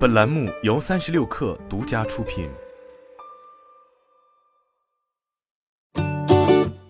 本栏目由三十六氪独家出品。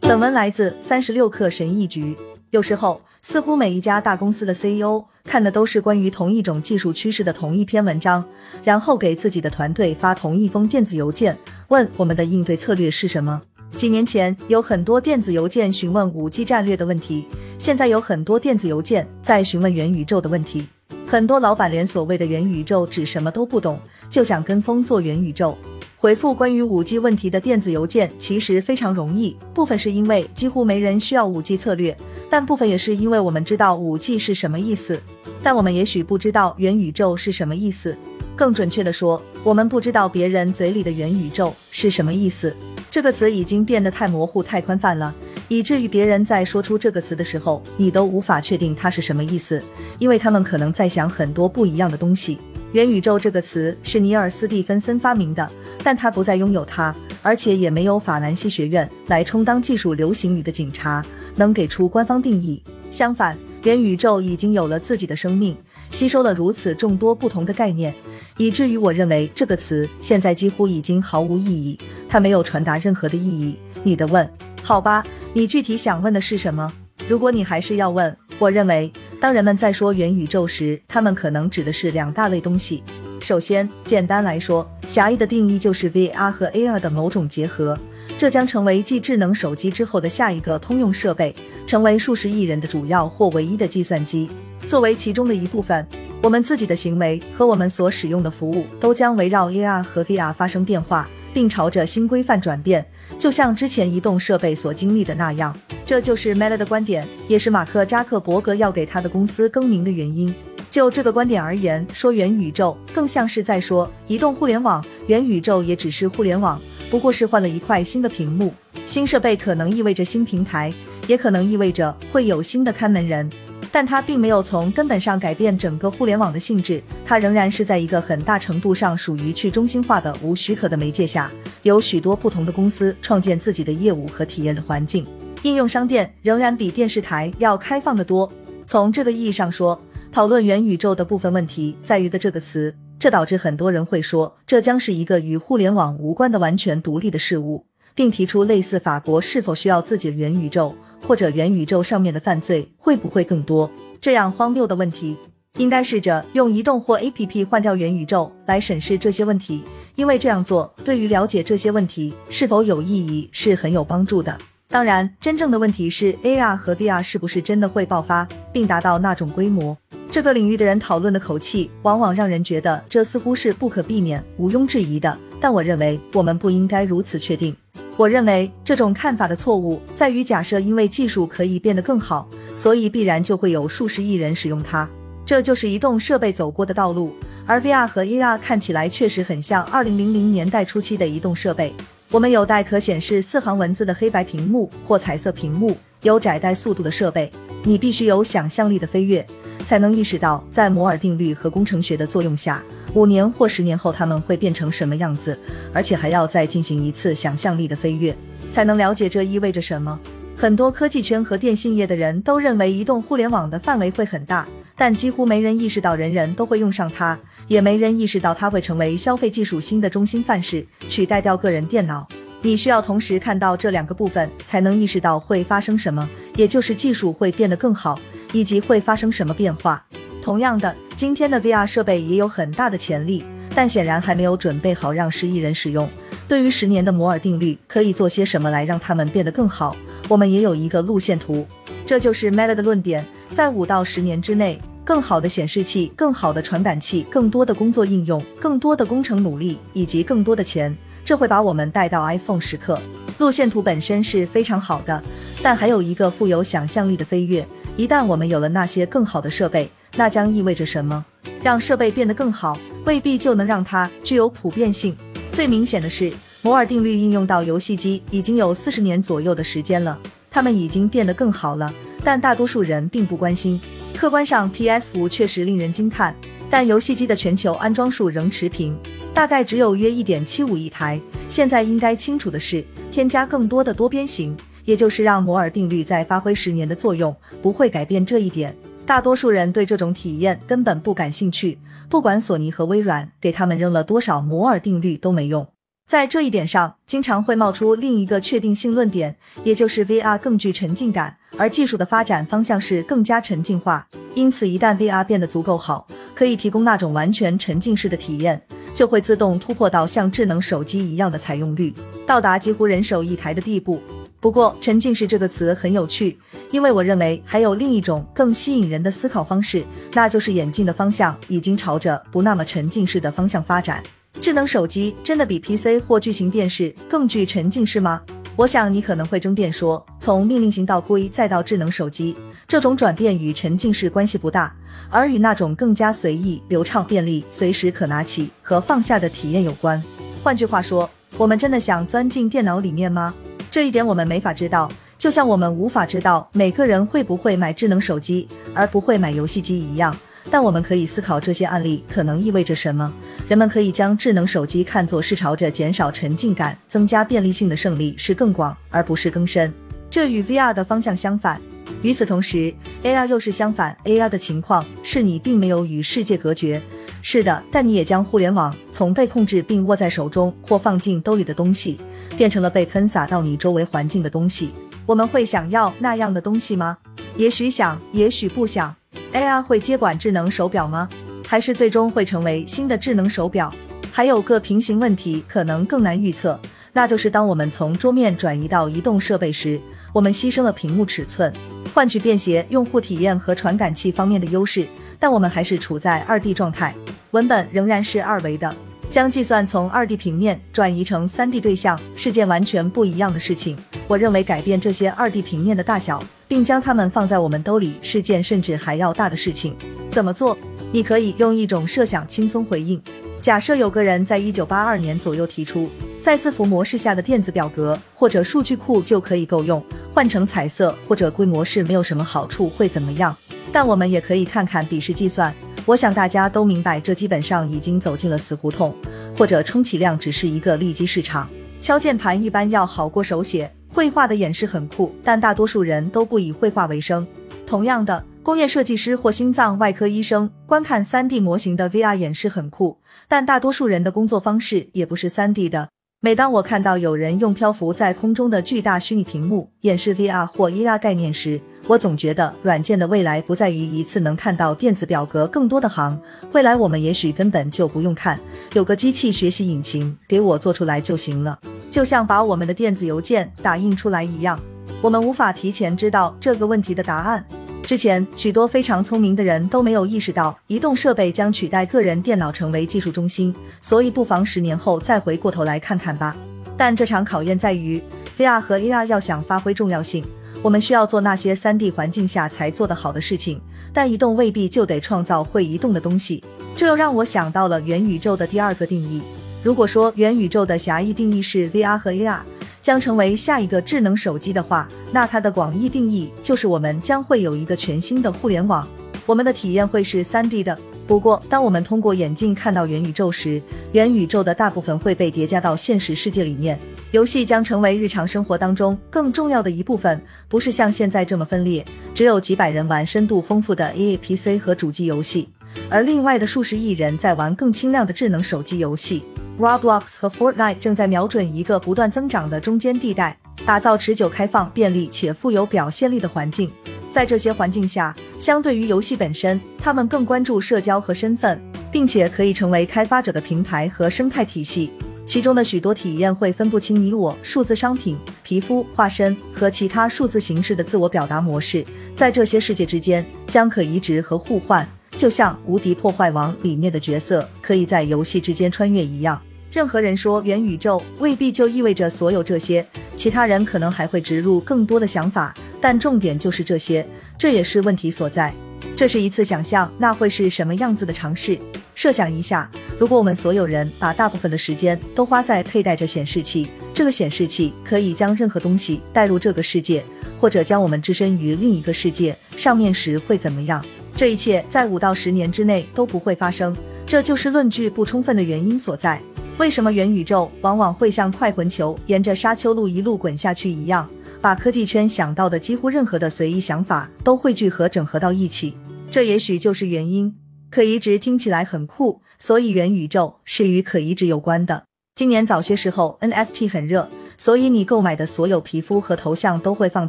本文来自三十六氪神译局。有时候，似乎每一家大公司的 CEO 看的都是关于同一种技术趋势的同一篇文章，然后给自己的团队发同一封电子邮件，问我们的应对策略是什么。几年前，有很多电子邮件询问五 G 战略的问题，现在有很多电子邮件在询问元宇宙的问题。很多老板连所谓的元宇宙指什么都不懂，就想跟风做元宇宙。回复关于五 G 问题的电子邮件其实非常容易，部分是因为几乎没人需要五 G 策略，但部分也是因为我们知道五 G 是什么意思，但我们也许不知道元宇宙是什么意思。更准确的说，我们不知道别人嘴里的元宇宙是什么意思。这个词已经变得太模糊、太宽泛了，以至于别人在说出这个词的时候，你都无法确定它是什么意思，因为他们可能在想很多不一样的东西。元宇宙这个词是尼尔斯蒂芬森发明的，但他不再拥有它，而且也没有法兰西学院来充当技术流行语的警察，能给出官方定义。相反，元宇宙已经有了自己的生命，吸收了如此众多不同的概念，以至于我认为这个词现在几乎已经毫无意义，它没有传达任何的意义。你的问，好吧，你具体想问的是什么？如果你还是要问，我认为。当人们在说元宇宙时，他们可能指的是两大类东西。首先，简单来说，狭义的定义就是 VR 和 AR 的某种结合，这将成为继智能手机之后的下一个通用设备，成为数十亿人的主要或唯一的计算机。作为其中的一部分，我们自己的行为和我们所使用的服务都将围绕 AR 和 VR 发生变化，并朝着新规范转变，就像之前移动设备所经历的那样。这就是 Meta 的观点，也是马克扎克伯格要给他的公司更名的原因。就这个观点而言，说元宇宙更像是在说移动互联网，元宇宙也只是互联网，不过是换了一块新的屏幕。新设备可能意味着新平台，也可能意味着会有新的看门人，但它并没有从根本上改变整个互联网的性质。它仍然是在一个很大程度上属于去中心化的无许可的媒介下，有许多不同的公司创建自己的业务和体验的环境。应用商店仍然比电视台要开放的多。从这个意义上说，讨论元宇宙的部分问题在于的这个词，这导致很多人会说，这将是一个与互联网无关的完全独立的事物，并提出类似法国是否需要自己的元宇宙，或者元宇宙上面的犯罪会不会更多这样荒谬的问题。应该试着用移动或 APP 换掉元宇宙来审视这些问题，因为这样做对于了解这些问题是否有意义是很有帮助的。当然，真正的问题是 AR 和 VR 是不是真的会爆发，并达到那种规模？这个领域的人讨论的口气，往往让人觉得这似乎是不可避免、毋庸置疑的。但我认为，我们不应该如此确定。我认为这种看法的错误在于假设，因为技术可以变得更好，所以必然就会有数十亿人使用它。这就是移动设备走过的道路。而 VR 和 AR 看起来确实很像2000年代初期的移动设备。我们有带可显示四行文字的黑白屏幕或彩色屏幕，有窄带速度的设备。你必须有想象力的飞跃，才能意识到在摩尔定律和工程学的作用下，五年或十年后他们会变成什么样子。而且还要再进行一次想象力的飞跃，才能了解这意味着什么。很多科技圈和电信业的人都认为移动互联网的范围会很大，但几乎没人意识到人人都会用上它。也没人意识到它会成为消费技术新的中心范式，取代掉个人电脑。你需要同时看到这两个部分，才能意识到会发生什么，也就是技术会变得更好，以及会发生什么变化。同样的，今天的 VR 设备也有很大的潜力，但显然还没有准备好让十亿人使用。对于十年的摩尔定律可以做些什么来让它们变得更好，我们也有一个路线图。这就是 Meta 的论点，在五到十年之内。更好的显示器、更好的传感器、更多的工作应用、更多的工程努力以及更多的钱，这会把我们带到 iPhone 时刻。路线图本身是非常好的，但还有一个富有想象力的飞跃。一旦我们有了那些更好的设备，那将意味着什么？让设备变得更好，未必就能让它具有普遍性。最明显的是，摩尔定律应用到游戏机已经有四十年左右的时间了，它们已经变得更好了，但大多数人并不关心。客观上，PS 五确实令人惊叹，但游戏机的全球安装数仍持平，大概只有约一点七五亿台。现在应该清楚的是，添加更多的多边形，也就是让摩尔定律再发挥十年的作用，不会改变这一点。大多数人对这种体验根本不感兴趣，不管索尼和微软给他们扔了多少摩尔定律都没用。在这一点上，经常会冒出另一个确定性论点，也就是 VR 更具沉浸感，而技术的发展方向是更加沉浸化。因此，一旦 VR 变得足够好，可以提供那种完全沉浸式的体验，就会自动突破到像智能手机一样的采用率，到达几乎人手一台的地步。不过，沉浸式这个词很有趣，因为我认为还有另一种更吸引人的思考方式，那就是眼镜的方向已经朝着不那么沉浸式的方向发展。智能手机真的比 PC 或巨型电视更具沉浸式吗？我想你可能会争辩说，从命令型到规再到智能手机，这种转变与沉浸式关系不大，而与那种更加随意、流畅、便利、随时可拿起和放下的体验有关。换句话说，我们真的想钻进电脑里面吗？这一点我们没法知道，就像我们无法知道每个人会不会买智能手机而不会买游戏机一样。但我们可以思考这些案例可能意味着什么。人们可以将智能手机看作是朝着减少沉浸感、增加便利性的胜利是更广，而不是更深。这与 VR 的方向相反。与此同时，AR 又是相反。AR 的情况是你并没有与世界隔绝，是的，但你也将互联网从被控制并握在手中或放进兜里的东西，变成了被喷洒到你周围环境的东西。我们会想要那样的东西吗？也许想，也许不想。AR 会接管智能手表吗？还是最终会成为新的智能手表。还有个平行问题，可能更难预测，那就是当我们从桌面转移到移动设备时，我们牺牲了屏幕尺寸，换取便携、用户体验和传感器方面的优势，但我们还是处在二 D 状态，文本仍然是二维的。将计算从二 D 平面转移成三 D 对象是件完全不一样的事情。我认为改变这些二 D 平面的大小，并将它们放在我们兜里是件甚至还要大的事情。怎么做？你可以用一种设想轻松回应。假设有个人在一九八二年左右提出，在字符模式下的电子表格或者数据库就可以够用，换成彩色或者规模式没有什么好处，会怎么样？但我们也可以看看笔试计算。我想大家都明白，这基本上已经走进了死胡同，或者充其量只是一个利基市场。敲键盘一般要好过手写，绘画的演示很酷，但大多数人都不以绘画为生。同样的。工业设计师或心脏外科医生观看 3D 模型的 VR 演示很酷，但大多数人的工作方式也不是 3D 的。每当我看到有人用漂浮在空中的巨大虚拟屏幕演示 VR 或 AR 概念时，我总觉得软件的未来不在于一次能看到电子表格更多的行，未来我们也许根本就不用看，有个机器学习引擎给我做出来就行了，就像把我们的电子邮件打印出来一样。我们无法提前知道这个问题的答案。之前，许多非常聪明的人都没有意识到移动设备将取代个人电脑成为技术中心，所以不妨十年后再回过头来看看吧。但这场考验在于，VR 和 AR 要想发挥重要性，我们需要做那些三 D 环境下才做得好的事情。但移动未必就得创造会移动的东西，这又让我想到了元宇宙的第二个定义。如果说元宇宙的狭义定义是 VR 和 AR。将成为下一个智能手机的话，那它的广义定义就是我们将会有一个全新的互联网，我们的体验会是三 D 的。不过，当我们通过眼镜看到元宇宙时，元宇宙的大部分会被叠加到现实世界里面，游戏将成为日常生活当中更重要的一部分，不是像现在这么分裂，只有几百人玩深度丰富的 AAPC 和主机游戏，而另外的数十亿人在玩更轻量的智能手机游戏。Roblox 和 Fortnite 正在瞄准一个不断增长的中间地带，打造持久、开放、便利且富有表现力的环境。在这些环境下，相对于游戏本身，他们更关注社交和身份，并且可以成为开发者的平台和生态体系。其中的许多体验会分不清你我、数字商品、皮肤、化身和其他数字形式的自我表达模式，在这些世界之间将可移植和互换，就像《无敌破坏王》里面的角色可以在游戏之间穿越一样。任何人说元宇宙未必就意味着所有这些，其他人可能还会植入更多的想法，但重点就是这些，这也是问题所在。这是一次想象那会是什么样子的尝试。设想一下，如果我们所有人把大部分的时间都花在佩戴着显示器，这个显示器可以将任何东西带入这个世界，或者将我们置身于另一个世界上面时会怎么样？这一切在五到十年之内都不会发生，这就是论据不充分的原因所在。为什么元宇宙往往会像快魂球沿着沙丘路一路滚下去一样，把科技圈想到的几乎任何的随意想法都汇聚和整合到一起？这也许就是原因。可移植听起来很酷，所以元宇宙是与可移植有关的。今年早些时候，NFT 很热，所以你购买的所有皮肤和头像都会放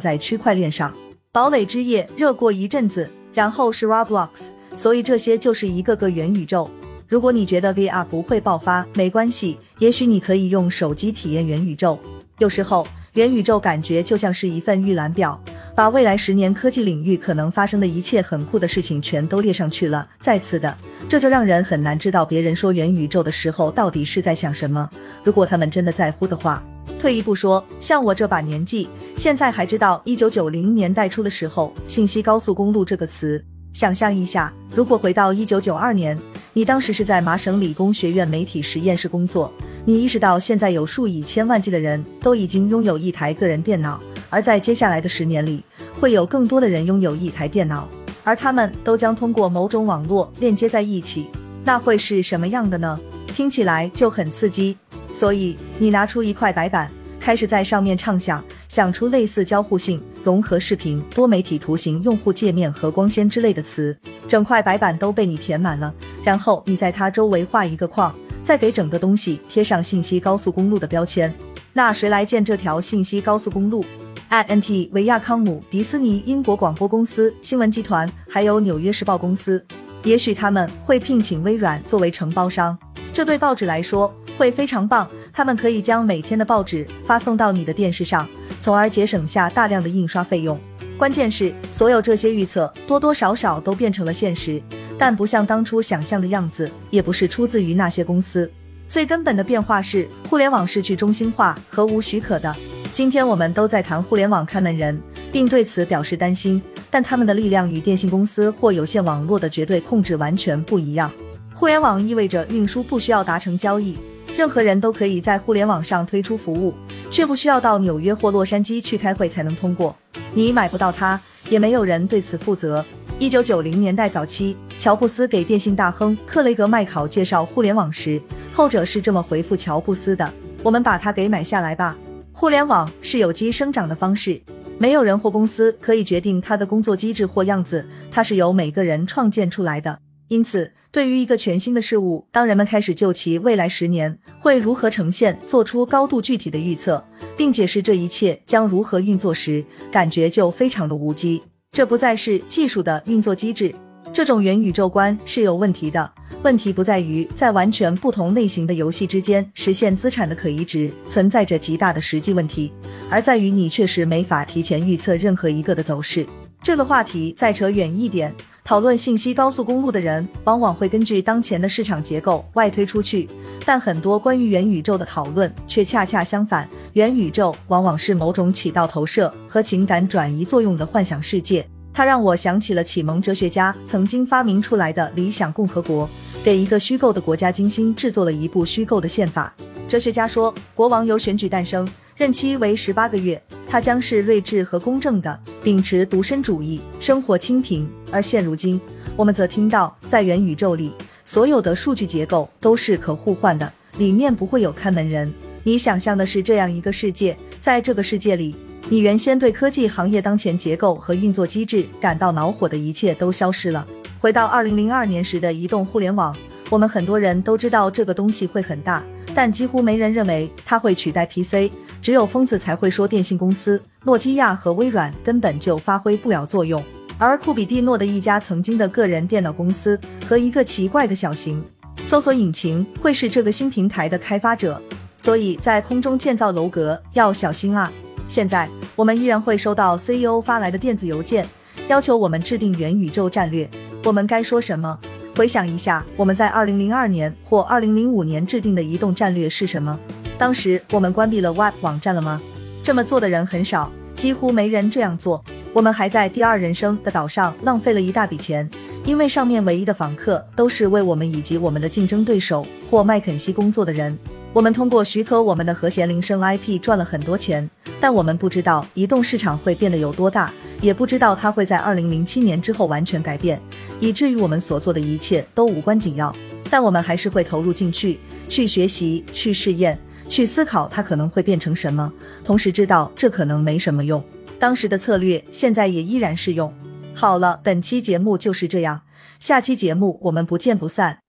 在区块链上。堡垒之夜热过一阵子，然后是 Roblox，所以这些就是一个个元宇宙。如果你觉得 VR 不会爆发，没关系，也许你可以用手机体验元宇宙。有时候，元宇宙感觉就像是一份预览表。把未来十年科技领域可能发生的一切很酷的事情全都列上去了。再次的，这就让人很难知道别人说元宇宙的时候到底是在想什么。如果他们真的在乎的话，退一步说，像我这把年纪，现在还知道一九九零年代初的时候“信息高速公路”这个词。想象一下，如果回到一九九二年，你当时是在麻省理工学院媒体实验室工作，你意识到现在有数以千万计的人都已经拥有一台个人电脑。而在接下来的十年里，会有更多的人拥有一台电脑，而他们都将通过某种网络链接在一起。那会是什么样的呢？听起来就很刺激。所以你拿出一块白板，开始在上面畅想，想出类似交互性、融合视频、多媒体图形、用户界面和光纤之类的词。整块白板都被你填满了，然后你在它周围画一个框，再给整个东西贴上信息高速公路的标签。那谁来建这条信息高速公路？AT&T、维亚康姆、迪士尼、英国广播公司、新闻集团，还有纽约时报公司，也许他们会聘请微软作为承包商。这对报纸来说会非常棒，他们可以将每天的报纸发送到你的电视上，从而节省下大量的印刷费用。关键是，所有这些预测多多少少都变成了现实，但不像当初想象的样子，也不是出自于那些公司。最根本的变化是，互联网是去中心化和无许可的。今天我们都在谈互联网看门人，并对此表示担心，但他们的力量与电信公司或有线网络的绝对控制完全不一样。互联网意味着运输不需要达成交易，任何人都可以在互联网上推出服务，却不需要到纽约或洛杉矶去开会才能通过。你买不到它，也没有人对此负责。一九九零年代早期，乔布斯给电信大亨克雷格麦考介绍互联网时，后者是这么回复乔布斯的：“我们把它给买下来吧。”互联网是有机生长的方式，没有人或公司可以决定它的工作机制或样子，它是由每个人创建出来的。因此，对于一个全新的事物，当人们开始就其未来十年会如何呈现做出高度具体的预测，并解释这一切将如何运作时，感觉就非常的无稽。这不再是技术的运作机制，这种元宇宙观是有问题的。问题不在于在完全不同类型的游戏之间实现资产的可移植存在着极大的实际问题，而在于你确实没法提前预测任何一个的走势。这个话题再扯远一点，讨论信息高速公路的人往往会根据当前的市场结构外推出去，但很多关于元宇宙的讨论却恰恰相反。元宇宙往往是某种起到投射和情感转移作用的幻想世界，它让我想起了启蒙哲学家曾经发明出来的理想共和国。给一个虚构的国家精心制作了一部虚构的宪法。哲学家说，国王由选举诞生，任期为十八个月，他将是睿智和公正的，秉持独身主义，生活清贫。而现如今，我们则听到，在元宇宙里，所有的数据结构都是可互换的，里面不会有看门人。你想象的是这样一个世界，在这个世界里，你原先对科技行业当前结构和运作机制感到恼火的一切都消失了。回到二零零二年时的移动互联网，我们很多人都知道这个东西会很大，但几乎没人认为它会取代 PC。只有疯子才会说电信公司诺基亚和微软根本就发挥不了作用。而库比蒂诺的一家曾经的个人电脑公司和一个奇怪的小型搜索引擎会是这个新平台的开发者，所以在空中建造楼阁要小心啊！现在我们依然会收到 CEO 发来的电子邮件，要求我们制定元宇宙战略。我们该说什么？回想一下，我们在二零零二年或二零零五年制定的移动战略是什么？当时我们关闭了 Web 网站了吗？这么做的人很少，几乎没人这样做。我们还在第二人生的岛上浪费了一大笔钱，因为上面唯一的访客都是为我们以及我们的竞争对手或麦肯锡工作的人。我们通过许可我们的和弦铃声 IP 赚了很多钱，但我们不知道移动市场会变得有多大。也不知道它会在二零零七年之后完全改变，以至于我们所做的一切都无关紧要。但我们还是会投入进去，去学习，去试验，去思考它可能会变成什么。同时知道这可能没什么用。当时的策略现在也依然适用。好了，本期节目就是这样，下期节目我们不见不散。